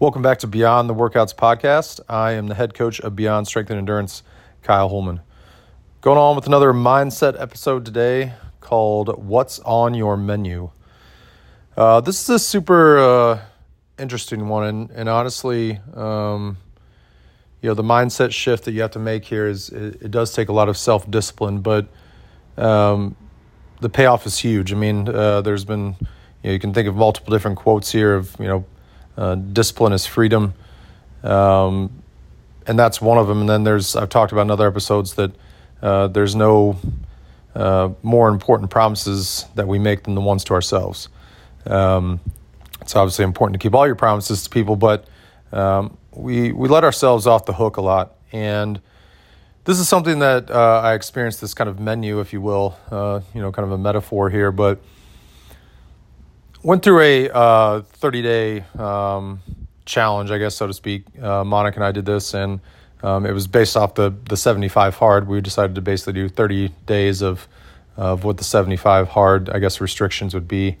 Welcome back to Beyond the Workouts podcast. I am the head coach of Beyond Strength and Endurance, Kyle Holman. Going on with another mindset episode today called What's on Your Menu. Uh, this is a super uh, interesting one, and, and honestly, um, you know, the mindset shift that you have to make here is it, it does take a lot of self discipline, but um, the payoff is huge. I mean, uh, there's been, you know, you can think of multiple different quotes here of, you know, uh, discipline is freedom. Um, and that's one of them. And then there's, I've talked about in other episodes that uh, there's no uh, more important promises that we make than the ones to ourselves. Um, it's obviously important to keep all your promises to people, but um, we, we let ourselves off the hook a lot. And this is something that uh, I experienced this kind of menu, if you will, uh, you know, kind of a metaphor here, but went through a uh, 30 day um, challenge, I guess, so to speak. Uh, Monica and I did this, and um, it was based off the, the 75 hard. We decided to basically do 30 days of, of what the 75 hard, I guess, restrictions would be.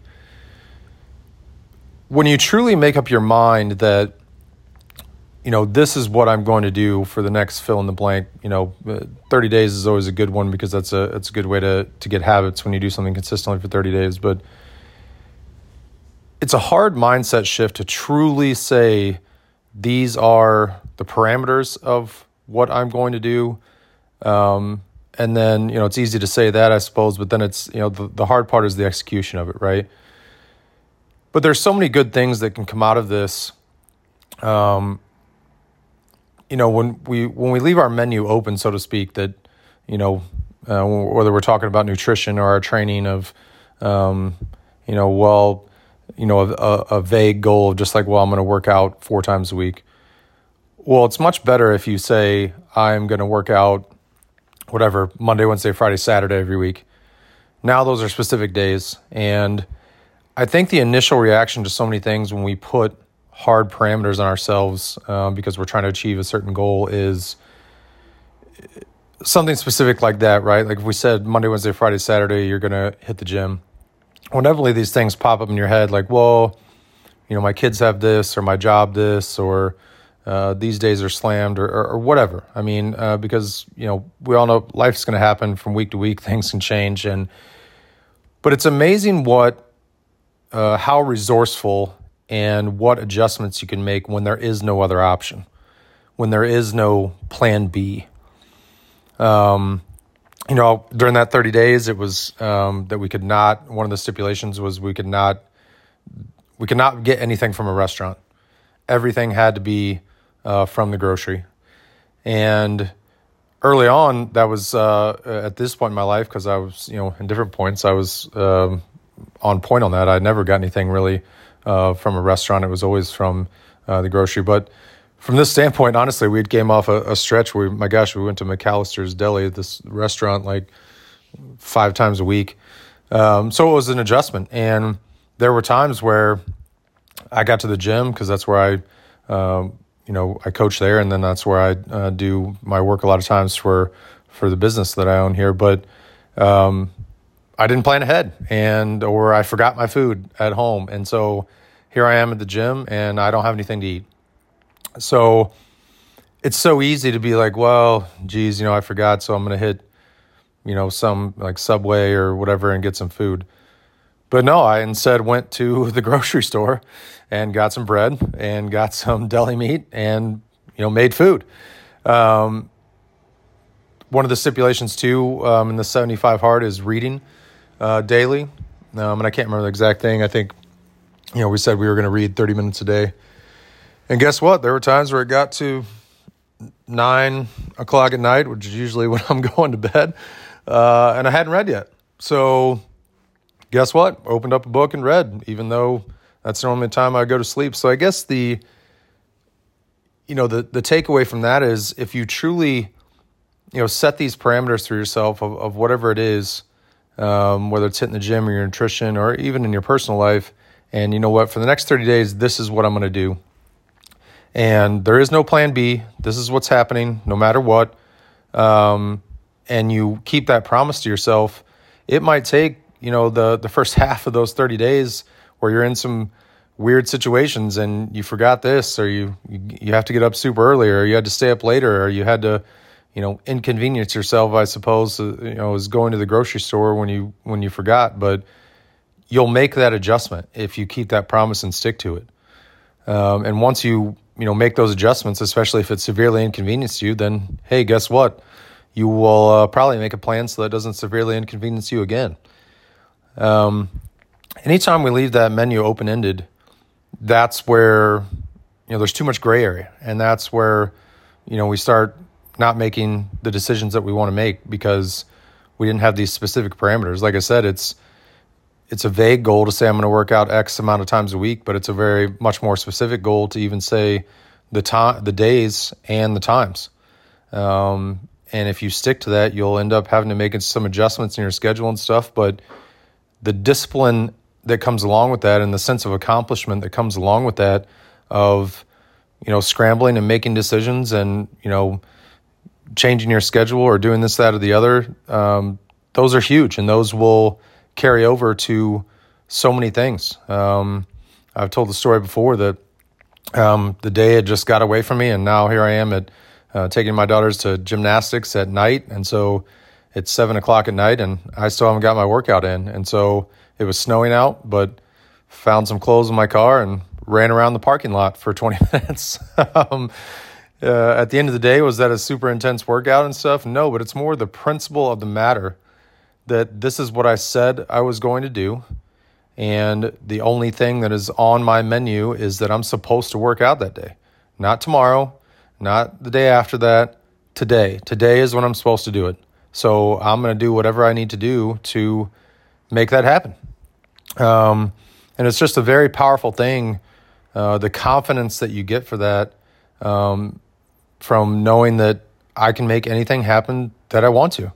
When you truly make up your mind that, you know, this is what I'm going to do for the next fill in the blank, you know, uh, 30 days is always a good one because that's a, it's a good way to, to get habits when you do something consistently for 30 days. But it's a hard mindset shift to truly say these are the parameters of what I'm going to do. Um, and then, you know, it's easy to say that, I suppose, but then it's, you know, the, the hard part is the execution of it, right? But there's so many good things that can come out of this. Um, you know, when we when we leave our menu open, so to speak, that you know, uh, whether we're talking about nutrition or our training of, um, you know, well, you know, a, a vague goal of just like, well, I'm going to work out four times a week. Well, it's much better if you say, I'm going to work out whatever, Monday, Wednesday, Friday, Saturday every week. Now those are specific days. And I think the initial reaction to so many things when we put hard parameters on ourselves um, because we're trying to achieve a certain goal is something specific like that, right? Like if we said Monday, Wednesday, Friday, Saturday, you're going to hit the gym whenever these things pop up in your head, like, well, you know, my kids have this, or my job this, or uh, these days are slammed, or, or, or whatever. I mean, uh, because you know, we all know life's going to happen from week to week. Things can change, and but it's amazing what, uh, how resourceful and what adjustments you can make when there is no other option, when there is no plan B. Um, you know, during that 30 days, it was um, that we could not, one of the stipulations was we could not, we could not get anything from a restaurant. Everything had to be uh, from the grocery. And early on, that was uh, at this point in my life, because I was, you know, in different points, I was um, on point on that. I never got anything really uh, from a restaurant. It was always from uh, the grocery. But from this standpoint, honestly, we came off a, a stretch where, my gosh, we went to McAlister's Deli, this restaurant, like five times a week. Um, so it was an adjustment. And there were times where I got to the gym because that's where I, um, you know, I coach there, and then that's where I uh, do my work a lot of times for for the business that I own here. But um, I didn't plan ahead, and or I forgot my food at home, and so here I am at the gym, and I don't have anything to eat. So it's so easy to be like, well, geez, you know, I forgot, so I'm going to hit, you know, some like Subway or whatever and get some food. But no, I instead went to the grocery store and got some bread and got some deli meat and, you know, made food. Um, one of the stipulations too um, in the 75 hard is reading uh, daily. Um, and I can't remember the exact thing. I think, you know, we said we were going to read 30 minutes a day. And guess what? There were times where it got to nine o'clock at night, which is usually when I'm going to bed, uh, and I hadn't read yet. So, guess what? Opened up a book and read, even though that's normally the time I go to sleep. So, I guess the you know the the takeaway from that is if you truly you know set these parameters for yourself of, of whatever it is, um, whether it's hitting the gym or your nutrition or even in your personal life, and you know what, for the next 30 days, this is what I'm going to do and there is no plan B. This is what's happening no matter what. Um, and you keep that promise to yourself. It might take, you know, the, the first half of those 30 days where you're in some weird situations and you forgot this or you you have to get up super early or you had to stay up later or you had to you know inconvenience yourself i suppose uh, you know is going to the grocery store when you when you forgot but you'll make that adjustment if you keep that promise and stick to it um, and once you you know make those adjustments especially if it severely inconvenienced you then hey guess what? You will uh, probably make a plan so that doesn't severely inconvenience you again. Um, anytime we leave that menu open ended that's where you know there's too much gray area. And that's where you know we start not making the decisions that we want to make because we didn't have these specific parameters. Like i said it's it's a vague goal to say i'm going to work out x amount of times a week but it's a very much more specific goal to even say the time the days and the times. Um, and if you stick to that you'll end up having to make some adjustments in your schedule and stuff but the discipline that comes along with that and the sense of accomplishment that comes along with that of you know scrambling and making decisions and you know changing your schedule or doing this that or the other um, those are huge and those will carry over to so many things um, i've told the story before that um, the day had just got away from me and now here i am at uh, taking my daughters to gymnastics at night and so it's seven o'clock at night and i still haven't got my workout in and so it was snowing out, but found some clothes in my car and ran around the parking lot for 20 minutes. um, uh, at the end of the day, was that a super intense workout and stuff? No, but it's more the principle of the matter that this is what I said I was going to do. And the only thing that is on my menu is that I'm supposed to work out that day. Not tomorrow, not the day after that, today. Today is when I'm supposed to do it. So I'm going to do whatever I need to do to make that happen. Um, and it's just a very powerful thing. Uh, the confidence that you get for that um, from knowing that I can make anything happen that I want to.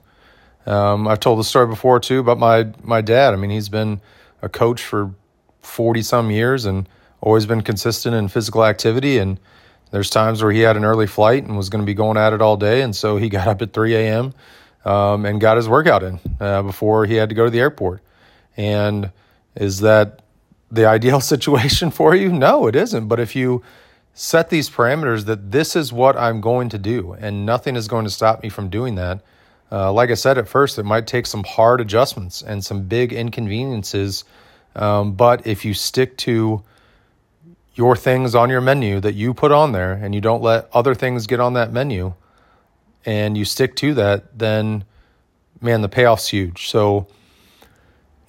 Um, I've told the story before too about my my dad. I mean, he's been a coach for forty some years and always been consistent in physical activity. And there's times where he had an early flight and was going to be going at it all day, and so he got up at three a.m. Um, and got his workout in uh, before he had to go to the airport. And is that the ideal situation for you? No, it isn't. But if you set these parameters that this is what I'm going to do and nothing is going to stop me from doing that, uh, like I said at first, it might take some hard adjustments and some big inconveniences. Um, but if you stick to your things on your menu that you put on there and you don't let other things get on that menu and you stick to that, then man, the payoff's huge. So,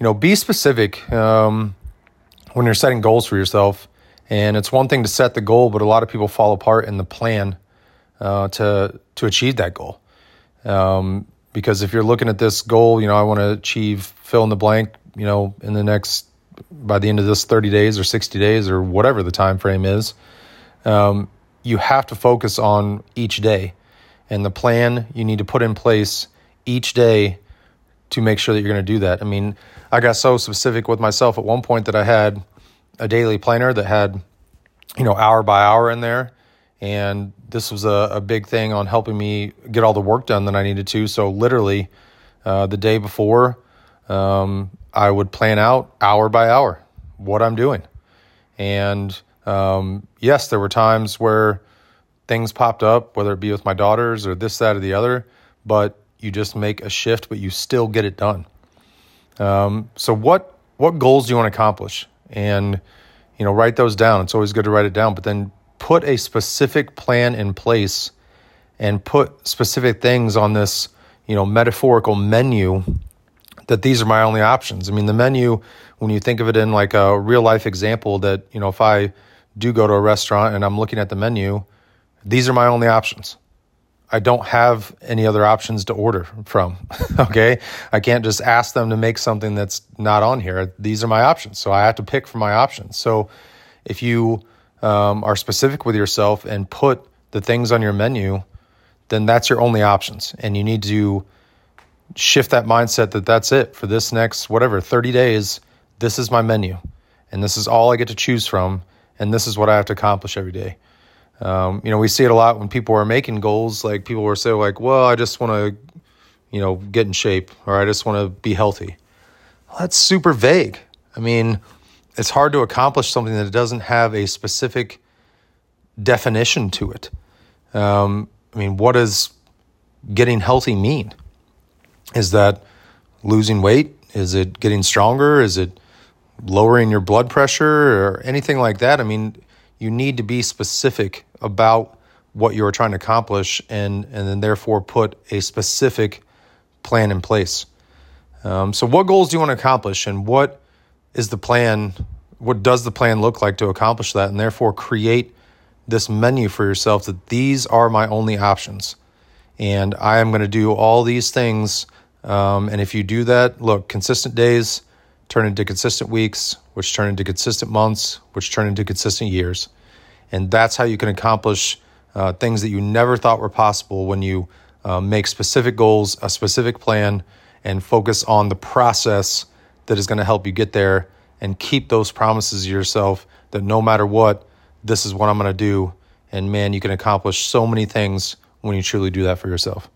you know, be specific um, when you're setting goals for yourself. And it's one thing to set the goal, but a lot of people fall apart in the plan uh, to to achieve that goal. Um, because if you're looking at this goal, you know, I want to achieve fill in the blank, you know, in the next by the end of this 30 days or 60 days or whatever the time frame is, um, you have to focus on each day and the plan you need to put in place each day to make sure that you're going to do that. I mean, I got so specific with myself at one point that I had a daily planner that had, you know, hour by hour in there. And this was a, a big thing on helping me get all the work done that I needed to. So, literally, uh, the day before, um, I would plan out hour by hour what I'm doing. And um, yes, there were times where things popped up, whether it be with my daughters or this, that, or the other, but you just make a shift, but you still get it done. Um, so what what goals do you want to accomplish? And you know, write those down. It's always good to write it down, but then put a specific plan in place and put specific things on this, you know, metaphorical menu that these are my only options. I mean, the menu, when you think of it in like a real life example, that, you know, if I do go to a restaurant and I'm looking at the menu, these are my only options. I don't have any other options to order from. okay. I can't just ask them to make something that's not on here. These are my options. So I have to pick from my options. So if you um, are specific with yourself and put the things on your menu, then that's your only options. And you need to shift that mindset that that's it for this next, whatever, 30 days. This is my menu. And this is all I get to choose from. And this is what I have to accomplish every day. Um, you know, we see it a lot when people are making goals. Like people were saying, like, "Well, I just want to, you know, get in shape, or I just want to be healthy." Well, that's super vague. I mean, it's hard to accomplish something that doesn't have a specific definition to it. Um, I mean, what does getting healthy mean? Is that losing weight? Is it getting stronger? Is it lowering your blood pressure or anything like that? I mean, you need to be specific about what you are trying to accomplish and, and then therefore put a specific plan in place. Um, so, what goals do you want to accomplish and what is the plan? What does the plan look like to accomplish that? And therefore, create this menu for yourself that these are my only options. And I am going to do all these things. Um, and if you do that, look, consistent days turn into consistent weeks, which turn into consistent months, which turn into consistent years. And that's how you can accomplish uh, things that you never thought were possible when you uh, make specific goals, a specific plan, and focus on the process that is going to help you get there and keep those promises to yourself that no matter what, this is what I'm going to do. And man, you can accomplish so many things when you truly do that for yourself.